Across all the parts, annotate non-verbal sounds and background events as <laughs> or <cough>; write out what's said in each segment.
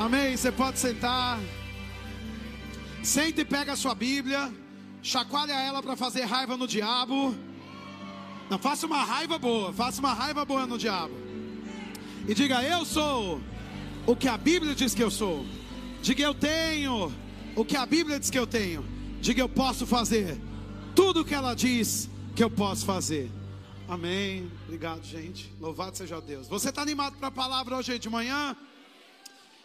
Amém. Você pode sentar. Sente e pega a sua Bíblia. Chacoalha ela para fazer raiva no diabo. Não, faça uma raiva boa. Faça uma raiva boa no diabo. E diga: Eu sou o que a Bíblia diz que eu sou. Diga: Eu tenho o que a Bíblia diz que eu tenho. Diga: Eu posso fazer tudo o que ela diz que eu posso fazer. Amém. Obrigado, gente. Louvado seja Deus. Você está animado para a palavra hoje de manhã?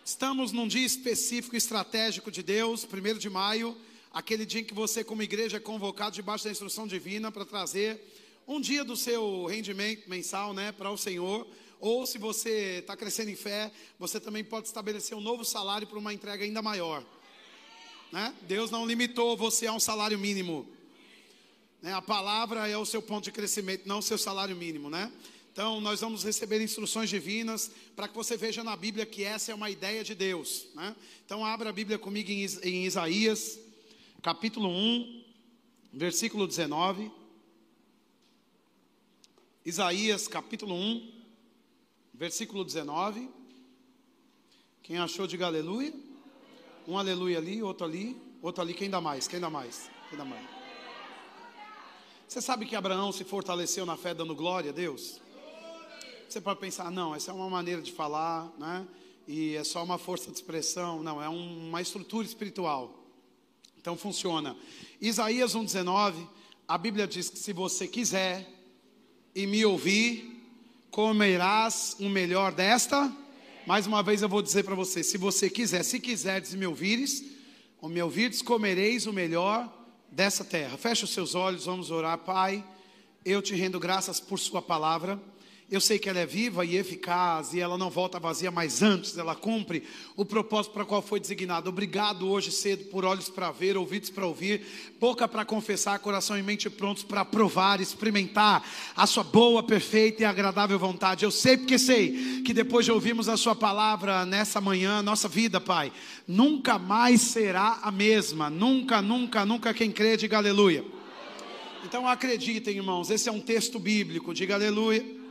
Estamos num dia específico, estratégico de Deus, 1 de maio, aquele dia em que você, como igreja, é convocado debaixo da instrução divina para trazer um dia do seu rendimento mensal né, para o Senhor. Ou se você está crescendo em fé, você também pode estabelecer um novo salário para uma entrega ainda maior. Né? Deus não limitou você a um salário mínimo. Né? A palavra é o seu ponto de crescimento, não o seu salário mínimo, né? Então, nós vamos receber instruções divinas para que você veja na Bíblia que essa é uma ideia de Deus. Né? Então, abra a Bíblia comigo em, em Isaías, capítulo 1, versículo 19. Isaías, capítulo 1, versículo 19. Quem achou, diga aleluia. Um aleluia ali, outro ali, outro ali. Quem dá mais? Quem dá mais? Quem dá mais? Você sabe que Abraão se fortaleceu na fé dando glória a Deus? Você pode pensar, não, essa é uma maneira de falar, né? E é só uma força de expressão. Não, é um, uma estrutura espiritual. Então funciona. Isaías 1,19, a Bíblia diz que se você quiser e me ouvir, comerás o melhor desta. Mais uma vez eu vou dizer para você: se você quiser, se quiseres me ouvires, ou me comereis o melhor dessa terra. Feche os seus olhos, vamos orar, Pai. Eu te rendo graças por Sua palavra. Eu sei que ela é viva e eficaz e ela não volta vazia, mas antes ela cumpre o propósito para qual foi designada. Obrigado hoje cedo por olhos para ver, ouvidos para ouvir, boca para confessar, coração e mente prontos para provar, experimentar a sua boa, perfeita e agradável vontade. Eu sei porque sei que depois de ouvirmos a sua palavra nessa manhã, nossa vida, Pai, nunca mais será a mesma. Nunca, nunca, nunca quem crê, diga aleluia. Então acreditem, irmãos, esse é um texto bíblico, diga aleluia.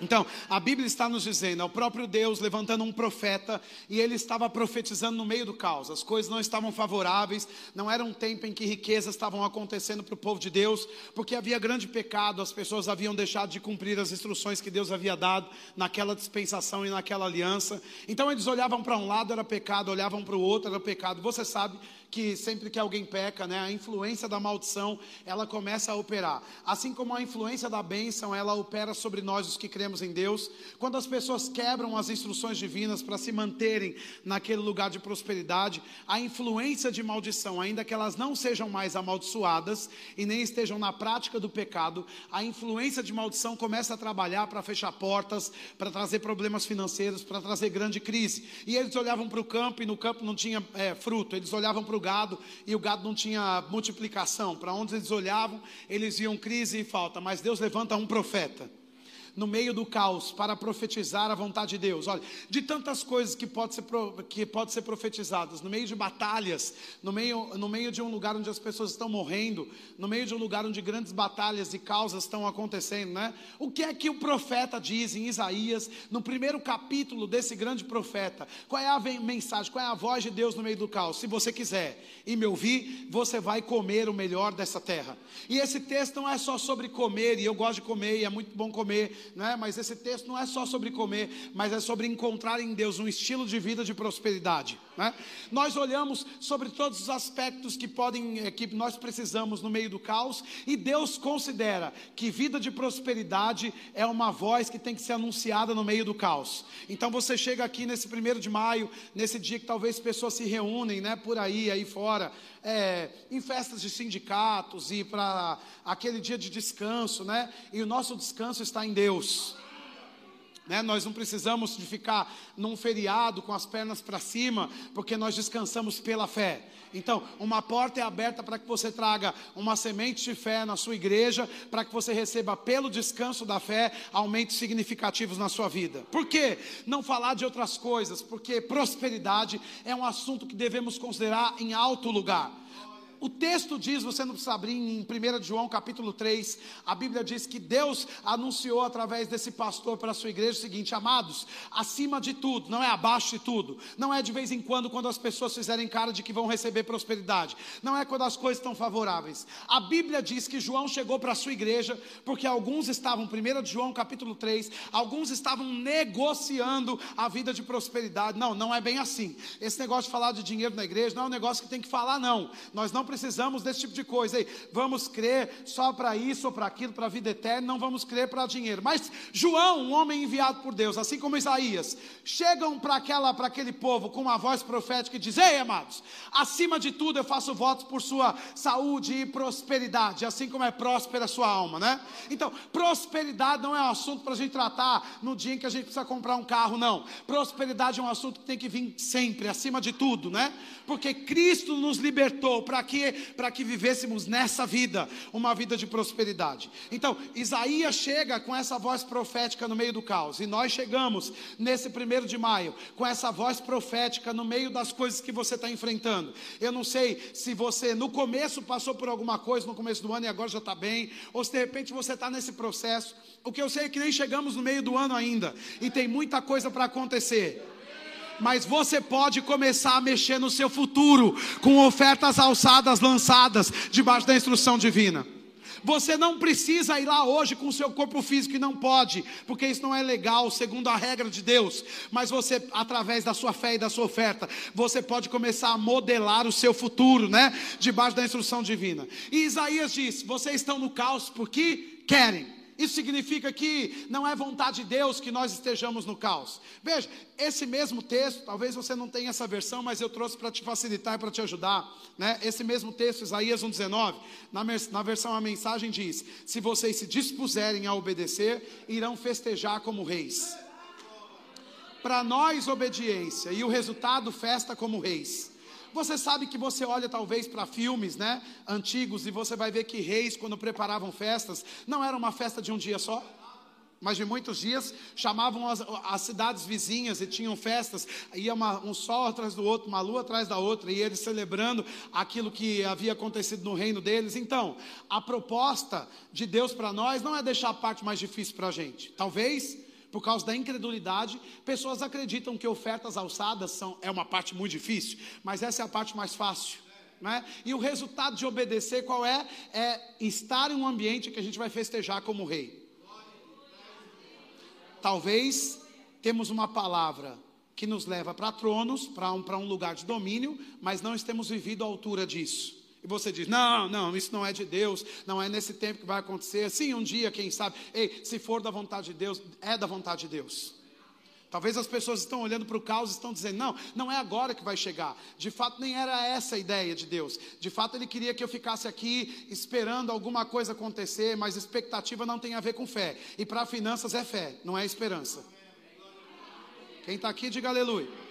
Então, a Bíblia está nos dizendo, é o próprio Deus levantando um profeta e ele estava profetizando no meio do caos. As coisas não estavam favoráveis, não era um tempo em que riquezas estavam acontecendo para o povo de Deus, porque havia grande pecado, as pessoas haviam deixado de cumprir as instruções que Deus havia dado naquela dispensação e naquela aliança. Então, eles olhavam para um lado, era pecado, olhavam para o outro, era pecado. Você sabe que sempre que alguém peca, né, a influência da maldição, ela começa a operar. Assim como a influência da bênção, ela opera sobre nós os que cremos em Deus. Quando as pessoas quebram as instruções divinas para se manterem naquele lugar de prosperidade, a influência de maldição, ainda que elas não sejam mais amaldiçoadas e nem estejam na prática do pecado, a influência de maldição começa a trabalhar para fechar portas, para trazer problemas financeiros, para trazer grande crise. E eles olhavam para o campo e no campo não tinha é, fruto, eles olhavam para o gado e o gado não tinha multiplicação. Para onde eles olhavam, eles viam crise e falta. Mas Deus levanta um profeta no meio do caos para profetizar a vontade de Deus. Olha, de tantas coisas que pode ser, que pode ser profetizadas, no meio de batalhas, no meio, no meio de um lugar onde as pessoas estão morrendo, no meio de um lugar onde grandes batalhas e causas estão acontecendo, né? O que é que o profeta diz em Isaías, no primeiro capítulo desse grande profeta? Qual é a mensagem, qual é a voz de Deus no meio do caos? Se você quiser e me ouvir, você vai comer o melhor dessa terra. E esse texto não é só sobre comer, e eu gosto de comer, e é muito bom comer, né? mas esse texto não é só sobre comer, mas é sobre encontrar em Deus um estilo de vida de prosperidade. Né? Nós olhamos sobre todos os aspectos que podem, eh, que nós precisamos no meio do caos, e Deus considera que vida de prosperidade é uma voz que tem que ser anunciada no meio do caos. Então você chega aqui nesse primeiro de maio, nesse dia que talvez pessoas se reúnem, né, por aí, aí fora, é, em festas de sindicatos e para aquele dia de descanso, né? E o nosso descanso está em Deus. Né? Nós não precisamos de ficar num feriado com as pernas para cima, porque nós descansamos pela fé. Então, uma porta é aberta para que você traga uma semente de fé na sua igreja, para que você receba pelo descanso da fé aumentos significativos na sua vida. Por que não falar de outras coisas? Porque prosperidade é um assunto que devemos considerar em alto lugar. O texto diz, você não precisa abrir em 1 João capítulo 3, a Bíblia diz que Deus anunciou através desse pastor para a sua igreja o seguinte: amados, acima de tudo, não é abaixo de tudo, não é de vez em quando, quando as pessoas fizerem cara de que vão receber prosperidade, não é quando as coisas estão favoráveis. A Bíblia diz que João chegou para a sua igreja porque alguns estavam, 1 João capítulo 3, alguns estavam negociando a vida de prosperidade. Não, não é bem assim. Esse negócio de falar de dinheiro na igreja não é um negócio que tem que falar, não. Nós não precisamos desse tipo de coisa. Ei, vamos crer só para isso ou para aquilo, para a vida eterna, não vamos crer para dinheiro. Mas João, um homem enviado por Deus, assim como Isaías, chegam para aquela para aquele povo com uma voz profética e diz: "Ei, amados, acima de tudo eu faço votos por sua saúde e prosperidade, assim como é próspera a sua alma, né? Então, prosperidade não é um assunto para a gente tratar no dia em que a gente precisa comprar um carro, não. Prosperidade é um assunto que tem que vir sempre, acima de tudo, né? Porque Cristo nos libertou para que para que vivêssemos nessa vida, uma vida de prosperidade. Então, Isaías chega com essa voz profética no meio do caos, e nós chegamos nesse primeiro de maio com essa voz profética no meio das coisas que você está enfrentando. Eu não sei se você no começo passou por alguma coisa no começo do ano e agora já está bem, ou se de repente você está nesse processo. O que eu sei é que nem chegamos no meio do ano ainda, e tem muita coisa para acontecer mas você pode começar a mexer no seu futuro com ofertas alçadas lançadas debaixo da instrução divina. Você não precisa ir lá hoje com o seu corpo físico e não pode, porque isso não é legal, segundo a regra de Deus. Mas você, através da sua fé e da sua oferta, você pode começar a modelar o seu futuro, né? Debaixo da instrução divina. E Isaías diz: vocês estão no caos porque querem. Isso significa que não é vontade de Deus que nós estejamos no caos. Veja, esse mesmo texto, talvez você não tenha essa versão, mas eu trouxe para te facilitar e para te ajudar. Né? Esse mesmo texto, Isaías 1,19, na, na versão a mensagem diz: Se vocês se dispuserem a obedecer, irão festejar como reis. Para nós, obediência, e o resultado, festa como reis. Você sabe que você olha talvez para filmes, né, antigos e você vai ver que reis quando preparavam festas, não era uma festa de um dia só, mas de muitos dias chamavam as, as cidades vizinhas e tinham festas, ia uma, um sol atrás do outro, uma lua atrás da outra, e eles celebrando aquilo que havia acontecido no reino deles. Então, a proposta de Deus para nós não é deixar a parte mais difícil para a gente. Talvez por causa da incredulidade, pessoas acreditam que ofertas alçadas são, é uma parte muito difícil, mas essa é a parte mais fácil. Né? E o resultado de obedecer qual é? É estar em um ambiente que a gente vai festejar como rei. Talvez temos uma palavra que nos leva para tronos, para um, um lugar de domínio, mas não estamos vivido à altura disso. E você diz: não, não, isso não é de Deus, não é nesse tempo que vai acontecer. Sim, um dia, quem sabe. Ei, se for da vontade de Deus, é da vontade de Deus. Talvez as pessoas estão olhando para o caos e estão dizendo: não, não é agora que vai chegar. De fato, nem era essa a ideia de Deus. De fato, Ele queria que eu ficasse aqui esperando alguma coisa acontecer, mas expectativa não tem a ver com fé. E para finanças é fé, não é esperança. Quem está aqui, diga aleluia.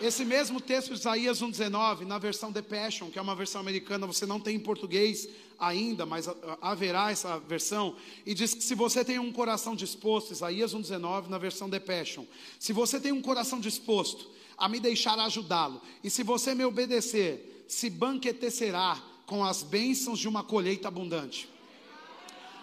Esse mesmo texto de Isaías 1,19, na versão The Passion, que é uma versão americana, você não tem em português ainda, mas haverá essa versão, e diz que se você tem um coração disposto, Isaías 1,19, na versão The Passion, se você tem um coração disposto a me deixar ajudá-lo, e se você me obedecer, se banquetecerá com as bênçãos de uma colheita abundante.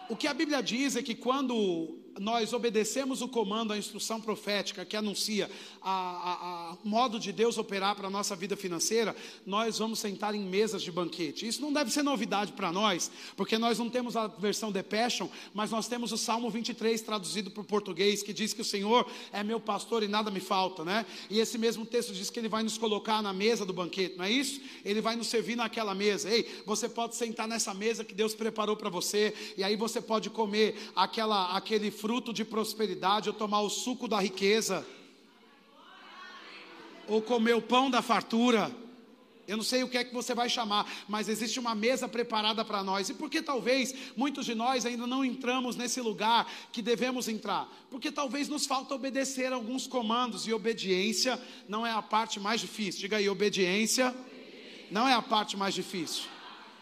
O que a Bíblia diz é que quando nós obedecemos o comando, a instrução profética que anuncia a, modo de Deus operar para a nossa vida financeira, nós vamos sentar em mesas de banquete. Isso não deve ser novidade para nós, porque nós não temos a versão de Passion, mas nós temos o Salmo 23 traduzido para o português, que diz que o Senhor é meu pastor e nada me falta, né? E esse mesmo texto diz que Ele vai nos colocar na mesa do banquete, não é isso? Ele vai nos servir naquela mesa. Ei, você pode sentar nessa mesa que Deus preparou para você, e aí você pode comer aquela, aquele fruto de prosperidade, ou tomar o suco da riqueza, ou comer o pão da fartura. Eu não sei o que é que você vai chamar, mas existe uma mesa preparada para nós. E por que talvez muitos de nós ainda não entramos nesse lugar que devemos entrar? Porque talvez nos falta obedecer alguns comandos e obediência não é a parte mais difícil. Diga aí, obediência não é a parte mais difícil.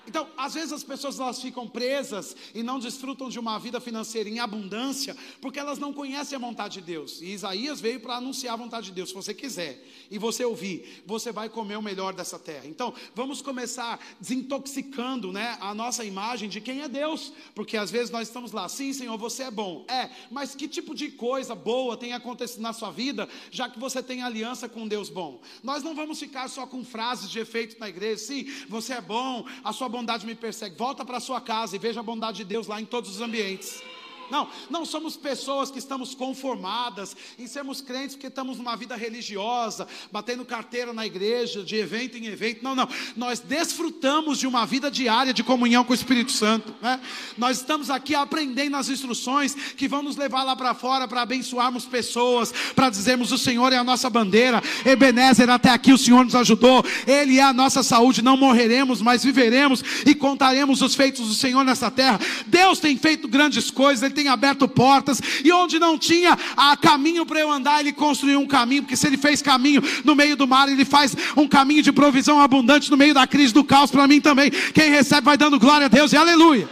Então, às vezes as pessoas elas ficam presas e não desfrutam de uma vida financeira em abundância, porque elas não conhecem a vontade de Deus. E Isaías veio para anunciar a vontade de Deus. Se você quiser e você ouvir, você vai comer o melhor dessa terra. Então, vamos começar desintoxicando, né, a nossa imagem de quem é Deus, porque às vezes nós estamos lá, sim, Senhor, você é bom. É, mas que tipo de coisa boa tem acontecido na sua vida, já que você tem aliança com Deus bom? Nós não vamos ficar só com frases de efeito na igreja, sim, você é bom, a sua bondade me persegue. Volta para sua casa e veja a bondade de Deus lá em todos os ambientes. Não, não somos pessoas que estamos conformadas em sermos crentes porque estamos numa vida religiosa, batendo carteira na igreja, de evento em evento. Não, não. Nós desfrutamos de uma vida diária de comunhão com o Espírito Santo. Né? Nós estamos aqui aprendendo as instruções que vão nos levar lá para fora para abençoarmos pessoas, para dizermos: o Senhor é a nossa bandeira. Ebenezer, até aqui o Senhor nos ajudou. Ele é a nossa saúde. Não morreremos, mas viveremos e contaremos os feitos do Senhor nessa terra. Deus tem feito grandes coisas. Ele tem aberto portas, e onde não tinha a caminho para eu andar, Ele construiu um caminho, porque se Ele fez caminho no meio do mar, Ele faz um caminho de provisão abundante no meio da crise do caos para mim também. Quem recebe vai dando glória a Deus e aleluia.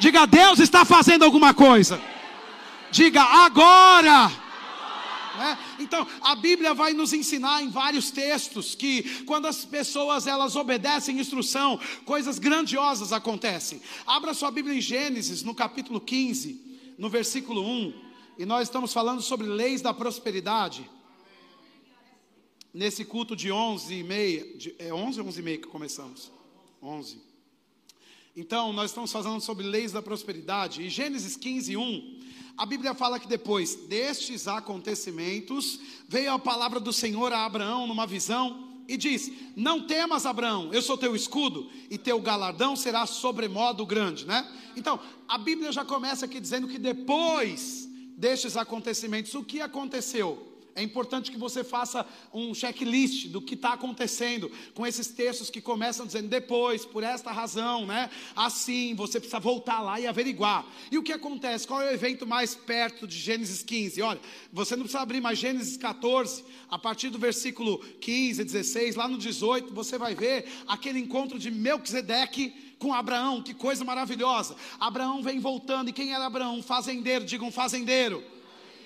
Diga, Deus está fazendo alguma coisa. Diga, agora. Né? Então, a Bíblia vai nos ensinar em vários textos que quando as pessoas elas obedecem instrução, coisas grandiosas acontecem. Abra sua Bíblia em Gênesis, no capítulo 15, no versículo 1, e nós estamos falando sobre leis da prosperidade. Nesse culto de 11 e meia, de, é 11 ou 11 e meia que começamos? 11. Então, nós estamos falando sobre leis da prosperidade. E Gênesis 15, 1 a Bíblia fala que depois destes acontecimentos, veio a palavra do Senhor a Abraão numa visão e diz: Não temas, Abraão, eu sou teu escudo e teu galardão será sobremodo grande, né? Então, a Bíblia já começa aqui dizendo que depois destes acontecimentos, o que aconteceu? É importante que você faça um checklist do que está acontecendo com esses textos que começam dizendo depois, por esta razão, né? Assim, você precisa voltar lá e averiguar. E o que acontece? Qual é o evento mais perto de Gênesis 15? Olha, você não precisa abrir mais Gênesis 14, a partir do versículo 15, 16, lá no 18, você vai ver aquele encontro de Melquisedeque com Abraão, que coisa maravilhosa. Abraão vem voltando, e quem era Abraão? Um fazendeiro, diga um fazendeiro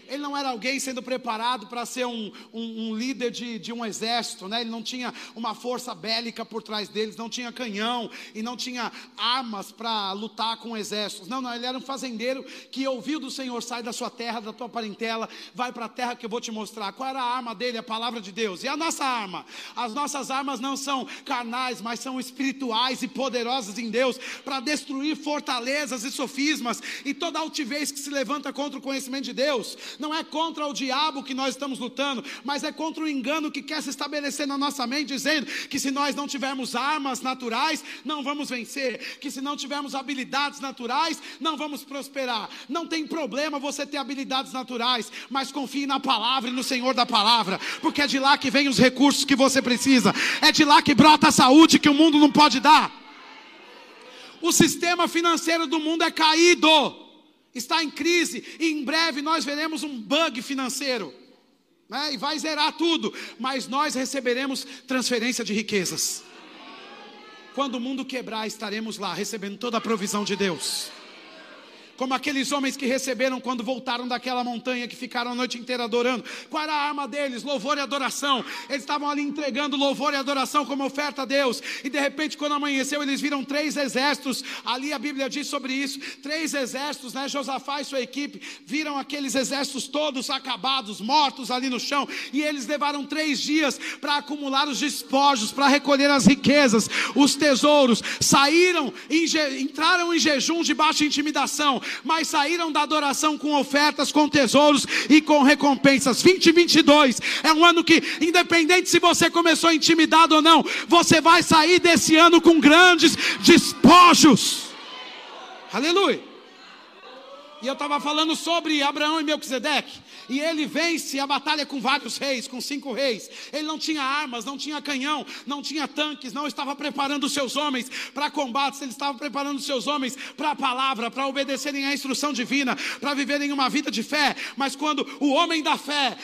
ele não era alguém sendo preparado para ser um, um, um líder de, de, um exército, né? ele não tinha uma força bélica por trás deles, não tinha canhão e não tinha armas para lutar com exércitos. Não, não, ele era um fazendeiro que ouviu do Senhor: sai da sua terra, da tua parentela, vai para a terra que eu vou te mostrar. Qual era a arma dele? A palavra de Deus. E a nossa arma? As nossas armas não são carnais, mas são espirituais e poderosas em Deus para destruir fortalezas e sofismas e toda altivez que se levanta contra o conhecimento de Deus não é contra o diabo que nós estamos lutando, mas é contra o engano que quer se estabelecer na nossa mente, dizendo que se nós não tivermos armas naturais, não vamos vencer, que se não tivermos habilidades naturais, não vamos prosperar. Não tem problema você ter habilidades naturais, mas confie na palavra e no Senhor da palavra, porque é de lá que vem os recursos que você precisa, é de lá que brota a saúde que o mundo não pode dar. O sistema financeiro do mundo é caído está em crise e em breve nós veremos um bug financeiro. Né? E vai zerar tudo, mas nós receberemos transferência de riquezas. Quando o mundo quebrar, estaremos lá recebendo toda a provisão de Deus como aqueles homens que receberam quando voltaram daquela montanha que ficaram a noite inteira adorando. Qual era a arma deles? Louvor e adoração. Eles estavam ali entregando louvor e adoração como oferta a Deus. E de repente, quando amanheceu, eles viram três exércitos. Ali a Bíblia diz sobre isso: três exércitos, né? Josafá e sua equipe viram aqueles exércitos todos acabados, mortos ali no chão. E eles levaram três dias para acumular os despojos, para recolher as riquezas, os tesouros. Saíram, entraram em jejum de baixa intimidação mas saíram da adoração com ofertas, com tesouros e com recompensas. 2022 é um ano que, independente se você começou intimidado ou não, você vai sair desse ano com grandes despojos. Aleluia. E eu estava falando sobre Abraão e Melquisedeque. E ele vence a batalha com vários reis, com cinco reis. Ele não tinha armas, não tinha canhão, não tinha tanques, não estava preparando os seus homens para combates, ele estava preparando os seus homens para a palavra, para obedecerem à instrução divina, para viverem uma vida de fé. Mas quando o homem da fé,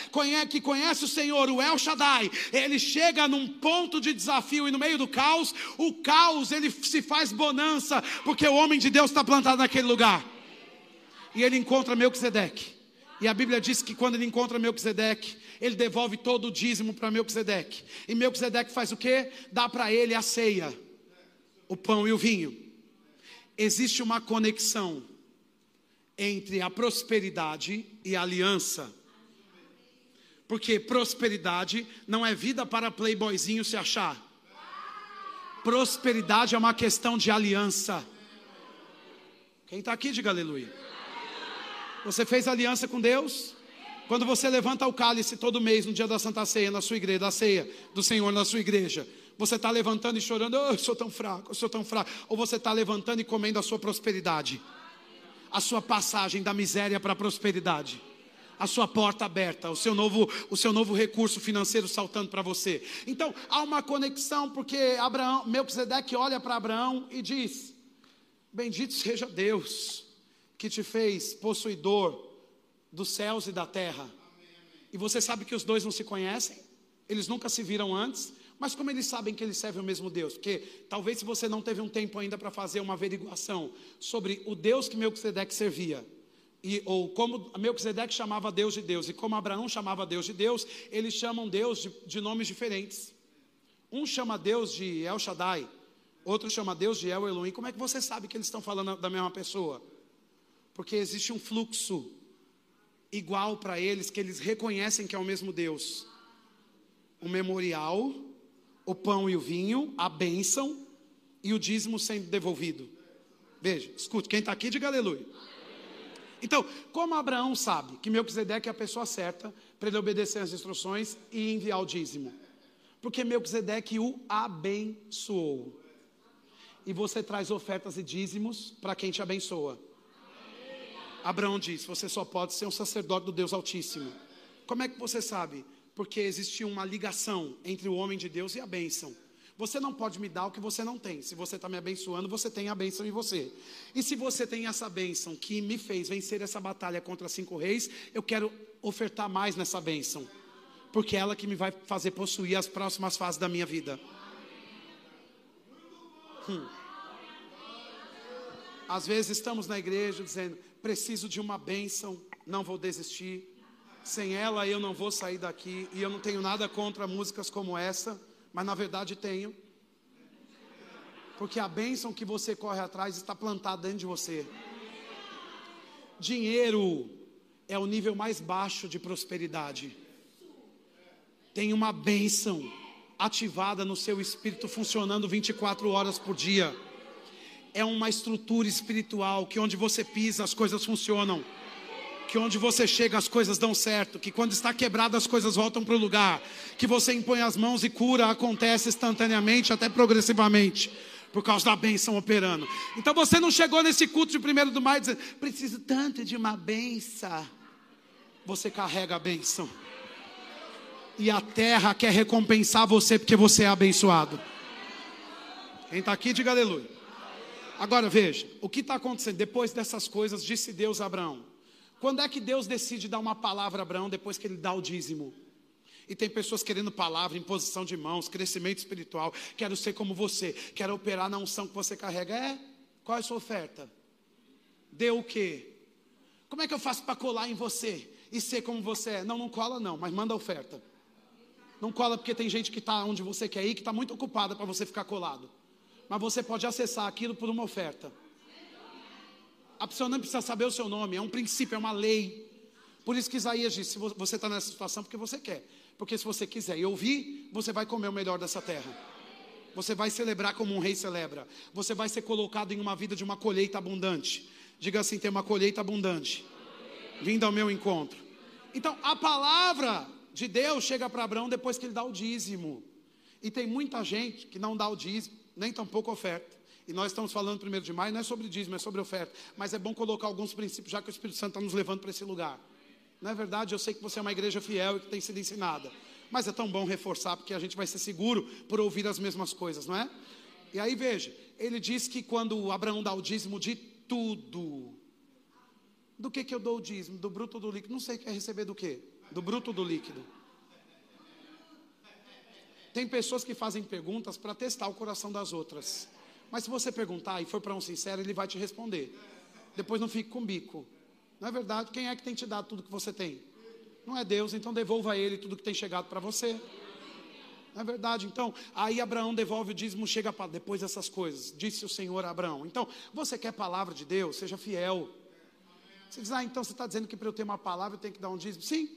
que conhece o Senhor, o El Shaddai, ele chega num ponto de desafio e no meio do caos, o caos ele se faz bonança, porque o homem de Deus está plantado naquele lugar e ele encontra Melquisedeque. E a Bíblia diz que quando ele encontra Melquisedeque, ele devolve todo o dízimo para Melquisedeque. E Melquisedeque faz o quê? Dá para ele a ceia, o pão e o vinho. Existe uma conexão entre a prosperidade e a aliança. Porque prosperidade não é vida para playboyzinho se achar. Prosperidade é uma questão de aliança. Quem está aqui, diga aleluia. Você fez aliança com Deus? Quando você levanta o cálice todo mês, no dia da Santa Ceia, na sua igreja, da ceia do Senhor na sua igreja, você está levantando e chorando, oh, eu sou tão fraco, eu sou tão fraco. Ou você está levantando e comendo a sua prosperidade, a sua passagem da miséria para a prosperidade, a sua porta aberta, o seu novo, o seu novo recurso financeiro saltando para você. Então há uma conexão, porque Abraão, Melquisedeque olha para Abraão e diz: Bendito seja Deus que te fez possuidor dos céus e da terra. E você sabe que os dois não se conhecem, eles nunca se viram antes, mas como eles sabem que eles servem o mesmo Deus? Porque talvez se você não teve um tempo ainda para fazer uma averiguação sobre o Deus que Melquisedeque servia, e, ou como Melquisedeque chamava Deus de Deus, e como Abraão chamava Deus de Deus, eles chamam Deus de, de nomes diferentes. Um chama Deus de El Shaddai, outro chama Deus de El Elohim. Como é que você sabe que eles estão falando da mesma pessoa? Porque existe um fluxo igual para eles, que eles reconhecem que é o mesmo Deus. O memorial, o pão e o vinho, a bênção e o dízimo sendo devolvido. Veja, escute, quem está aqui, diga aleluia. Então, como Abraão sabe que Melquisedeque é a pessoa certa para ele obedecer às instruções e enviar o dízimo? Porque Melquisedeque o abençoou. E você traz ofertas e dízimos para quem te abençoa. Abraão diz: Você só pode ser um sacerdote do Deus Altíssimo. Como é que você sabe? Porque existe uma ligação entre o homem de Deus e a bênção. Você não pode me dar o que você não tem. Se você está me abençoando, você tem a bênção em você. E se você tem essa bênção que me fez vencer essa batalha contra cinco reis, eu quero ofertar mais nessa bênção. Porque é ela que me vai fazer possuir as próximas fases da minha vida. Hum. Às vezes estamos na igreja dizendo: preciso de uma bênção, não vou desistir. Sem ela eu não vou sair daqui. E eu não tenho nada contra músicas como essa, mas na verdade tenho. Porque a bênção que você corre atrás está plantada dentro de você. Dinheiro é o nível mais baixo de prosperidade. Tem uma bênção ativada no seu espírito funcionando 24 horas por dia é uma estrutura espiritual que onde você pisa as coisas funcionam. Que onde você chega as coisas dão certo, que quando está quebrado as coisas voltam para o lugar, que você impõe as mãos e cura acontece instantaneamente, até progressivamente, por causa da bênção operando. Então você não chegou nesse culto de primeiro do maio dizendo, preciso tanto de uma bênção. Você carrega a bênção. E a terra quer recompensar você porque você é abençoado. Quem está aqui, diga aleluia. Agora veja, o que está acontecendo? Depois dessas coisas, disse Deus a Abraão. Quando é que Deus decide dar uma palavra a Abraão depois que ele dá o dízimo? E tem pessoas querendo palavra, imposição de mãos, crescimento espiritual. Quero ser como você, quero operar na unção que você carrega. É? Qual é a sua oferta? Deu o quê? Como é que eu faço para colar em você e ser como você é? Não, não cola não, mas manda a oferta. Não cola porque tem gente que está onde você quer ir, que está muito ocupada para você ficar colado mas você pode acessar aquilo por uma oferta. A pessoa não precisa saber o seu nome, é um princípio, é uma lei. Por isso que Isaías disse: você está nessa situação porque você quer. Porque se você quiser e ouvir, você vai comer o melhor dessa terra. Você vai celebrar como um rei celebra. Você vai ser colocado em uma vida de uma colheita abundante. Diga assim: tem uma colheita abundante. Vindo ao meu encontro. Então, a palavra de Deus chega para Abraão depois que ele dá o dízimo. E tem muita gente que não dá o dízimo nem tampouco oferta. E nós estamos falando primeiro de maio, não é sobre dízimo, é sobre oferta. Mas é bom colocar alguns princípios, já que o Espírito Santo está nos levando para esse lugar. Não é verdade? Eu sei que você é uma igreja fiel e que tem sido ensinada. Mas é tão bom reforçar, porque a gente vai ser seguro por ouvir as mesmas coisas, não é? E aí veja, ele diz que quando Abraão dá o dízimo de tudo, do que, que eu dou o dízimo? Do bruto ou do líquido? Não sei, quer receber do quê? Do bruto ou do líquido? Tem pessoas que fazem perguntas para testar o coração das outras. Mas se você perguntar e for para um sincero, ele vai te responder. Depois não fique com bico. Não é verdade? Quem é que tem te dado tudo que você tem? Não é Deus, então devolva a ele tudo que tem chegado para você. Não é verdade? Então, aí Abraão devolve o dízimo, chega para depois dessas coisas. Disse o Senhor a Abraão. Então, você quer palavra de Deus? Seja fiel. Você diz, ah, então você está dizendo que para eu ter uma palavra eu tenho que dar um dízimo? Sim.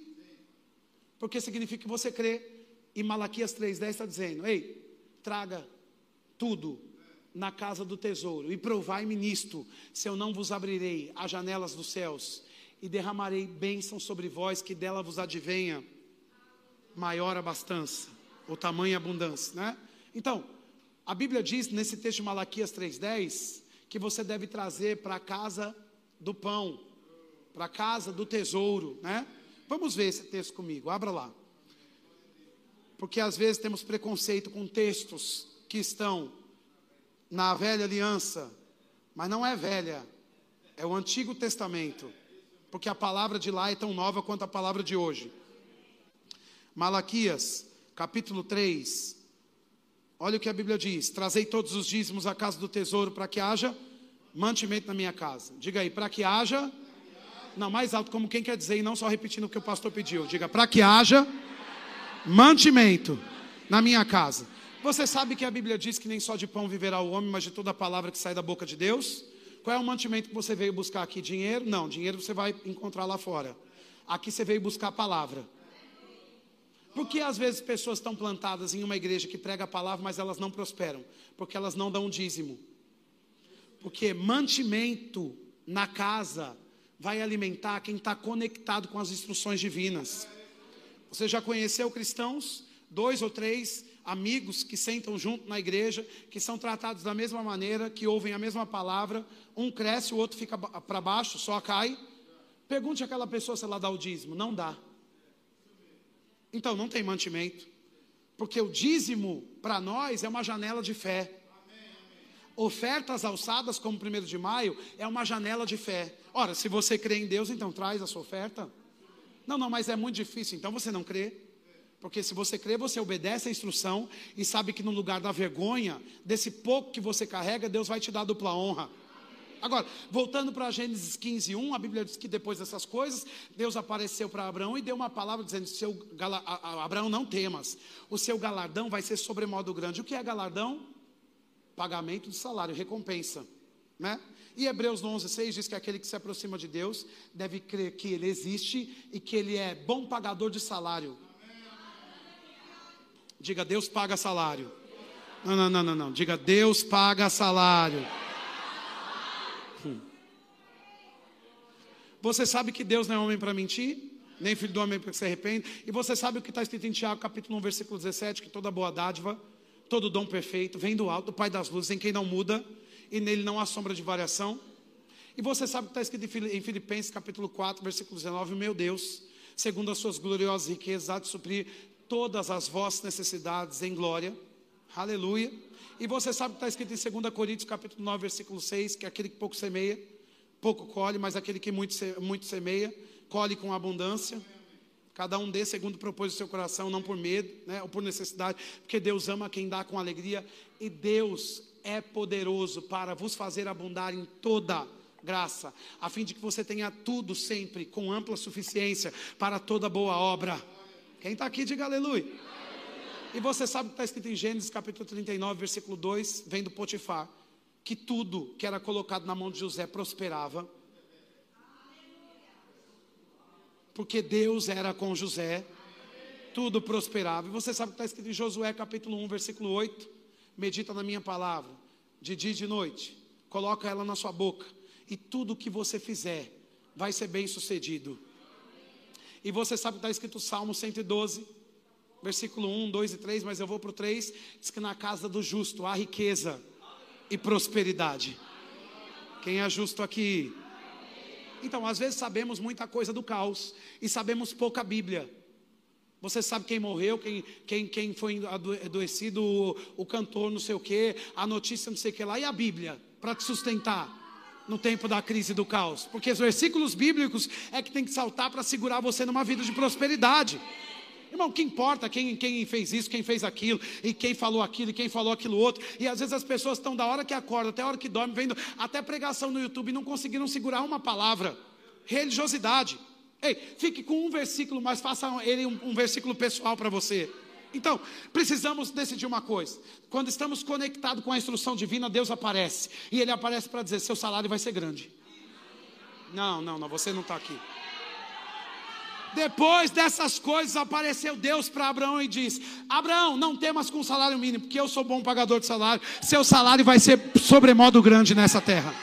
Porque significa que você crê. E Malaquias 3,10 está dizendo: Ei, traga tudo na casa do tesouro e provai-me nisto, se eu não vos abrirei as janelas dos céus e derramarei bênção sobre vós, que dela vos advenha maior abastança, ou tamanha abundância, né? Então, a Bíblia diz nesse texto de Malaquias 3,10 que você deve trazer para a casa do pão, para a casa do tesouro, né? Vamos ver esse texto comigo, abra lá porque às vezes temos preconceito com textos que estão na velha aliança, mas não é velha, é o Antigo Testamento, porque a palavra de lá é tão nova quanto a palavra de hoje. Malaquias, capítulo 3. Olha o que a Bíblia diz: Trazei todos os dízimos à casa do tesouro para que haja mantimento na minha casa. Diga aí, para que haja. Não, mais alto, como quem quer dizer, e não só repetindo o que o pastor pediu. Diga, para que haja mantimento na minha casa. Você sabe que a Bíblia diz que nem só de pão viverá o homem, mas de toda a palavra que sai da boca de Deus? Qual é o mantimento que você veio buscar aqui? Dinheiro? Não, dinheiro você vai encontrar lá fora. Aqui você veio buscar a palavra. Porque às vezes pessoas estão plantadas em uma igreja que prega a palavra, mas elas não prosperam? Porque elas não dão dízimo. Porque mantimento na casa vai alimentar quem está conectado com as instruções divinas. Você já conheceu cristãos, dois ou três amigos que sentam junto na igreja, que são tratados da mesma maneira, que ouvem a mesma palavra, um cresce, o outro fica para baixo, só cai. Pergunte àquela pessoa se ela dá o dízimo, não dá. Então não tem mantimento. Porque o dízimo para nós é uma janela de fé. Ofertas alçadas como primeiro de maio é uma janela de fé. Ora, se você crê em Deus, então traz a sua oferta. Não, não, mas é muito difícil, então você não crê. Porque se você crê, você obedece a instrução e sabe que no lugar da vergonha, desse pouco que você carrega, Deus vai te dar dupla honra. Agora, voltando para Gênesis 15, 1, a Bíblia diz que depois dessas coisas, Deus apareceu para Abraão e deu uma palavra dizendo: seu gala, Abraão, não temas, o seu galardão vai ser sobremodo grande. O que é galardão? Pagamento de salário, recompensa. Né? E Hebreus 11, 6 diz que aquele que se aproxima de Deus deve crer que Ele existe e que Ele é bom pagador de salário. Diga, Deus paga salário. Não, não, não, não, não. Diga, Deus paga salário. Hum. Você sabe que Deus não é homem para mentir? Nem filho do homem para que se arrepende? E você sabe o que está escrito em Tiago, capítulo 1, versículo 17, que toda boa dádiva, todo dom perfeito, vem do alto, do Pai das luzes, em quem não muda e nele não há sombra de variação. E você sabe o que está escrito em Filipenses capítulo 4, versículo 19: Meu Deus, segundo as suas gloriosas riquezas, há de suprir todas as vossas necessidades em glória. Aleluia. E você sabe o que está escrito em 2 Coríntios capítulo 9, versículo 6, que é aquele que pouco semeia, pouco colhe, mas aquele que muito, muito semeia, colhe com abundância. Cada um dê segundo o seu coração, não por medo, né, ou por necessidade, porque Deus ama quem dá com alegria, e Deus é poderoso para vos fazer abundar em toda graça, a fim de que você tenha tudo sempre com ampla suficiência para toda boa obra. Quem está aqui, diga aleluia. E você sabe o que está escrito em Gênesis capítulo 39, versículo 2, vem do Potifar, que tudo que era colocado na mão de José prosperava. Porque Deus era com José, tudo prosperava. E você sabe o que está escrito em Josué capítulo 1, versículo 8 medita na minha palavra, de dia e de noite, coloca ela na sua boca, e tudo que você fizer vai ser bem sucedido. E você sabe que está escrito Salmo 112, versículo 1, 2 e 3, mas eu vou para o 3, diz que na casa do justo há riqueza, e prosperidade. Quem é justo aqui? Então, às vezes sabemos muita coisa do caos e sabemos pouca Bíblia. Você sabe quem morreu, quem, quem, quem foi adoecido, o, o cantor, não sei o quê, a notícia, não sei o que lá, e a Bíblia, para te sustentar no tempo da crise do caos. Porque os versículos bíblicos é que tem que saltar para segurar você numa vida de prosperidade. Irmão, que importa quem, quem fez isso, quem fez aquilo, e quem falou aquilo, e quem falou aquilo outro. E às vezes as pessoas estão da hora que acordam até a hora que dormem, vendo até pregação no YouTube e não conseguiram segurar uma palavra. Religiosidade. Ei, fique com um versículo, mas faça ele um, um versículo pessoal para você. Então, precisamos decidir uma coisa. Quando estamos conectados com a instrução divina, Deus aparece. E Ele aparece para dizer: seu salário vai ser grande. Não, não, não, você não está aqui. Depois dessas coisas, apareceu Deus para Abraão e disse: Abraão, não temas com salário mínimo, porque eu sou bom pagador de salário. Seu salário vai ser sobremodo grande nessa terra.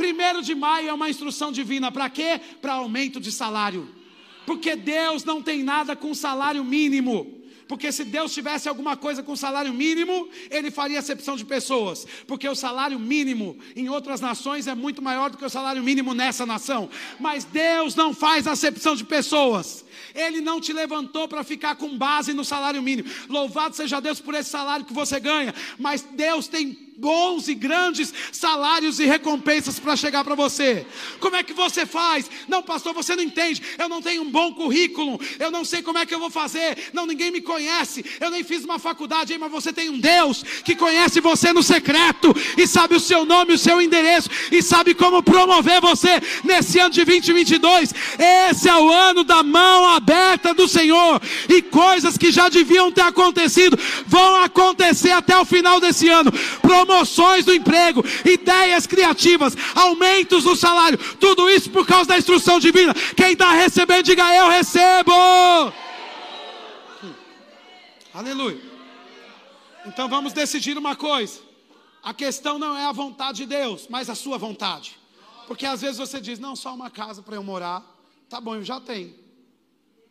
Primeiro de maio é uma instrução divina. Para quê? Para aumento de salário. Porque Deus não tem nada com salário mínimo. Porque se Deus tivesse alguma coisa com salário mínimo, ele faria acepção de pessoas. Porque o salário mínimo em outras nações é muito maior do que o salário mínimo nessa nação. Mas Deus não faz acepção de pessoas. Ele não te levantou para ficar com base no salário mínimo. Louvado seja Deus por esse salário que você ganha. Mas Deus tem bons e grandes salários e recompensas para chegar para você. Como é que você faz? Não, pastor, você não entende. Eu não tenho um bom currículo. Eu não sei como é que eu vou fazer. Não, ninguém me conhece. Eu nem fiz uma faculdade, mas você tem um Deus que conhece você no secreto e sabe o seu nome, o seu endereço e sabe como promover você nesse ano de 2022. Esse é o ano da mão aberta do Senhor e coisas que já deviam ter acontecido vão acontecer até o final desse ano. Promo promoções do emprego, ideias criativas, aumentos do salário, tudo isso por causa da instrução divina. Quem está recebendo, diga eu recebo. Aleluia. Então vamos decidir uma coisa. A questão não é a vontade de Deus, mas a sua vontade. Porque às vezes você diz, não, só uma casa para eu morar. Tá bom, eu já tenho.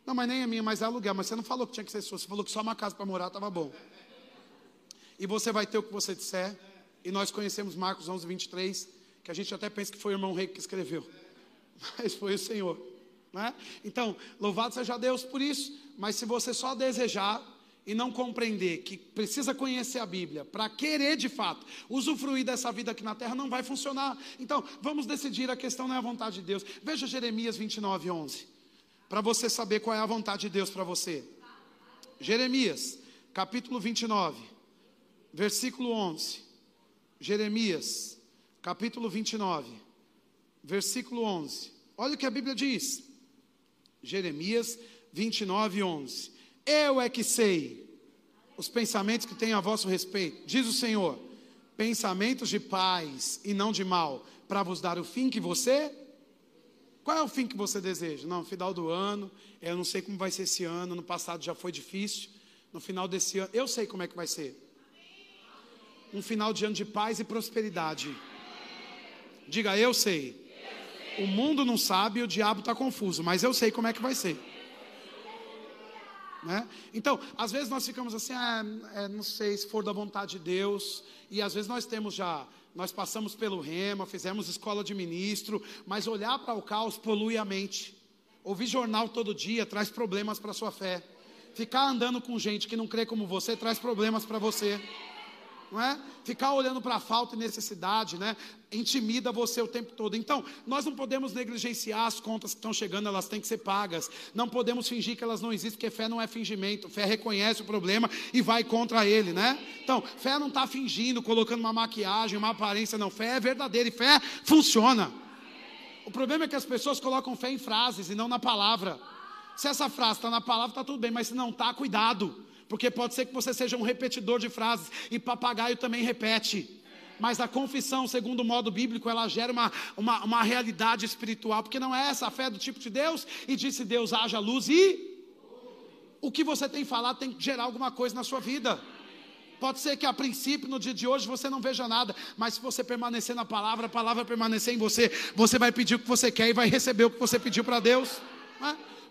Não, mas nem é minha, mas é aluguel. Mas você não falou que tinha que ser sua, você falou que só uma casa para morar estava bom. E você vai ter o que você disser. E nós conhecemos Marcos 11, 23, que a gente até pensa que foi o irmão rei que escreveu, <laughs> mas foi o Senhor. Né? Então, louvado seja Deus por isso, mas se você só desejar e não compreender que precisa conhecer a Bíblia para querer de fato usufruir dessa vida aqui na terra, não vai funcionar. Então, vamos decidir, a questão não é a vontade de Deus. Veja Jeremias 29, 11, para você saber qual é a vontade de Deus para você. Jeremias, capítulo 29, versículo 11. Jeremias, capítulo 29, versículo 11. Olha o que a Bíblia diz. Jeremias 29, 11. Eu é que sei os pensamentos que tenho a vosso respeito, diz o Senhor, pensamentos de paz e não de mal, para vos dar o fim que você. Qual é o fim que você deseja? Não, final do ano, eu não sei como vai ser esse ano, no passado já foi difícil, no final desse ano, eu sei como é que vai ser um final de ano de paz e prosperidade. Diga, eu sei. O mundo não sabe, o diabo está confuso, mas eu sei como é que vai ser. Né? Então, às vezes nós ficamos assim, ah, é, não sei se for da vontade de Deus, e às vezes nós temos já, nós passamos pelo rema, fizemos escola de ministro, mas olhar para o caos polui a mente. Ouvir jornal todo dia traz problemas para a sua fé. Ficar andando com gente que não crê como você traz problemas para você não é? Ficar olhando para a falta e necessidade, né? Intimida você o tempo todo. Então, nós não podemos negligenciar as contas que estão chegando, elas têm que ser pagas. Não podemos fingir que elas não existem, porque fé não é fingimento. Fé reconhece o problema e vai contra ele, né? Então, fé não está fingindo, colocando uma maquiagem, uma aparência, não. Fé é verdadeira e fé funciona. O problema é que as pessoas colocam fé em frases e não na palavra. Se essa frase está na palavra, está tudo bem, mas se não está, cuidado. Porque pode ser que você seja um repetidor de frases e papagaio também repete. Mas a confissão, segundo o modo bíblico, ela gera uma, uma, uma realidade espiritual, porque não é essa a fé do tipo de Deus, e disse Deus, haja luz, e o que você tem falado tem que gerar alguma coisa na sua vida. Pode ser que a princípio, no dia de hoje, você não veja nada, mas se você permanecer na palavra, a palavra permanecer em você, você vai pedir o que você quer e vai receber o que você pediu para Deus.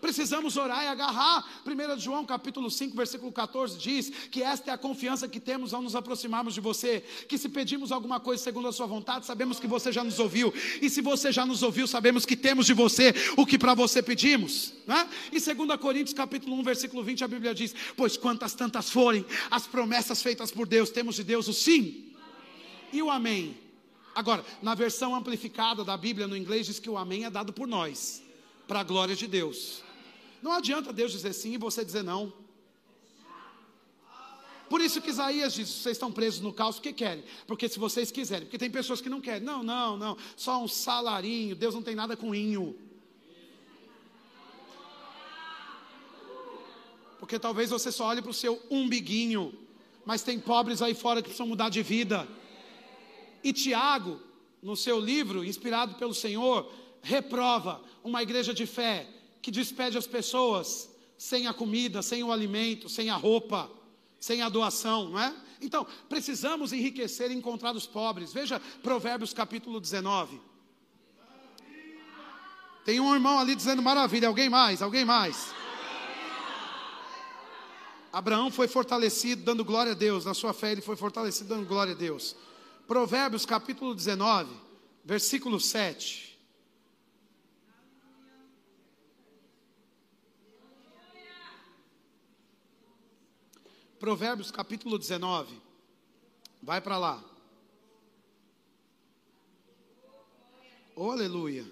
Precisamos orar e agarrar. 1 João capítulo 5, versículo 14 diz que esta é a confiança que temos ao nos aproximarmos de você, que se pedimos alguma coisa segundo a sua vontade, sabemos que você já nos ouviu. E se você já nos ouviu, sabemos que temos de você o que para você pedimos. Né? E 2 Coríntios capítulo 1, versículo 20, a Bíblia diz: Pois quantas tantas forem as promessas feitas por Deus, temos de Deus o sim e o amém. Agora, na versão amplificada da Bíblia no inglês diz que o amém é dado por nós, para a glória de Deus. Não adianta Deus dizer sim e você dizer não. Por isso que Isaías diz: vocês estão presos no caos porque querem. Porque se vocês quiserem, porque tem pessoas que não querem. Não, não, não. Só um salarinho. Deus não tem nada com inho. Porque talvez você só olhe para o seu umbiguinho. Mas tem pobres aí fora que precisam mudar de vida. E Tiago, no seu livro, inspirado pelo Senhor, reprova uma igreja de fé que despede as pessoas sem a comida, sem o alimento, sem a roupa, sem a doação, não é? Então, precisamos enriquecer e encontrar os pobres. Veja Provérbios capítulo 19. Tem um irmão ali dizendo maravilha. Alguém mais? Alguém mais? Abraão foi fortalecido dando glória a Deus. Na sua fé, ele foi fortalecido dando glória a Deus. Provérbios capítulo 19, versículo 7. Provérbios capítulo 19. Vai para lá. Oh, aleluia.